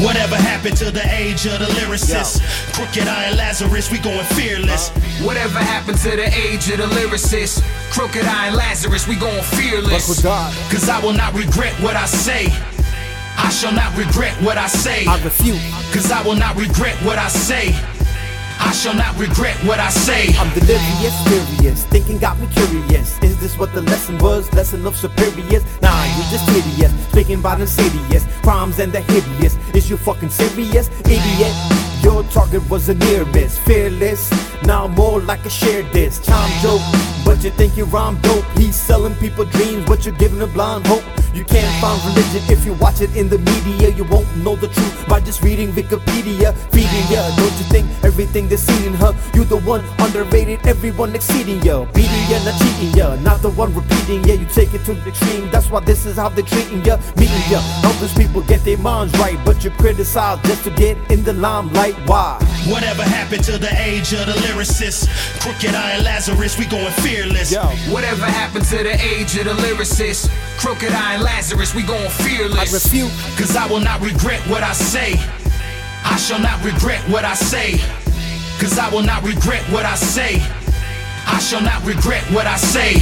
Whatever happened to the age of the lyricist? Crooked I and Lazarus, we going fearless. Whatever happened to the age of the lyricist? Crooked I and Lazarus, we going fearless. Cause I will not regret what I say. I shall not regret what I say. I refute. Cause I will not regret what I say. I shall not regret what I say. I'm delirious, furious. Thinking got me curious. What the lesson was? Lesson of superiors? Nah, you just hideous. Speaking about insidious crimes and the hideous. Is you fucking serious, idiot? Your target was a near miss, fearless. Now more like a shared this Time joke, but you think you're rhyme dope. He's selling people dreams, but you're giving a blind hope. You can't find religion if you watch it in the media. You won't know the truth by just reading Wikipedia. Feeding ya, don't you think everything they're seeing her? You the one underrated, everyone exceeding ya. Beating ya, not cheating ya. Not the one repeating ya. You take it to the extreme. That's why this is how they're treating ya. Meeting ya. People get their minds right. But you criticize just to get in the limelight. Why? Whatever happened to the age of the lyricist? Crooked I and Lazarus, we going fearless. Yo. Whatever happened to the age of the lyricist? Crooked I and Lazarus, we going I fearless. refute. Cause I will not regret what I say. I shall not regret what I say. Cause I will not regret what I say. I shall not regret what I say.